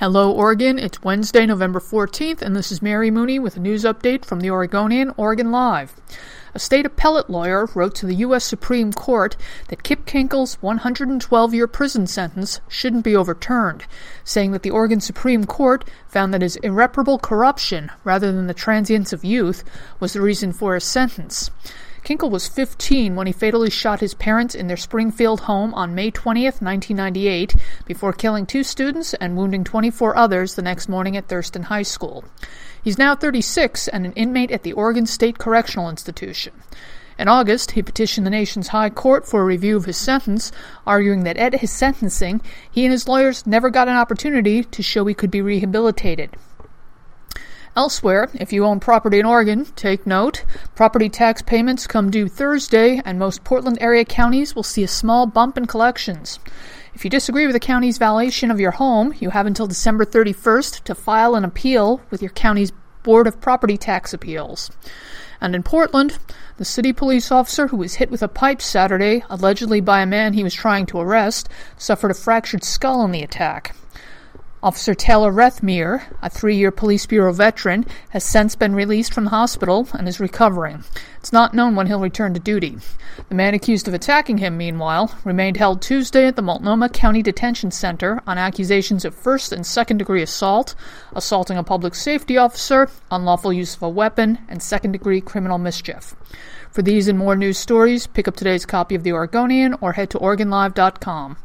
Hello, Oregon. It's Wednesday, November 14th, and this is Mary Mooney with a news update from the Oregonian, Oregon Live. A state appellate lawyer wrote to the U.S. Supreme Court that Kip Kinkel's 112 year prison sentence shouldn't be overturned, saying that the Oregon Supreme Court found that his irreparable corruption, rather than the transience of youth, was the reason for his sentence. Kinkel was 15 when he fatally shot his parents in their Springfield home on May 20, 1998, before killing two students and wounding 24 others the next morning at Thurston High School. He's now 36 and an inmate at the Oregon State Correctional Institution. In August, he petitioned the nation's high court for a review of his sentence, arguing that at his sentencing, he and his lawyers never got an opportunity to show he could be rehabilitated. Elsewhere, if you own property in Oregon, take note. Property tax payments come due Thursday, and most Portland area counties will see a small bump in collections. If you disagree with the county's valuation of your home, you have until December 31st to file an appeal with your county's Board of Property Tax Appeals. And in Portland, the city police officer who was hit with a pipe Saturday, allegedly by a man he was trying to arrest, suffered a fractured skull in the attack. Officer Taylor Rethmeir, a three year Police Bureau veteran, has since been released from the hospital and is recovering. It's not known when he'll return to duty. The man accused of attacking him, meanwhile, remained held Tuesday at the Multnomah County Detention Center on accusations of first and second degree assault, assaulting a public safety officer, unlawful use of a weapon, and second degree criminal mischief. For these and more news stories, pick up today's copy of The Oregonian or head to OregonLive.com.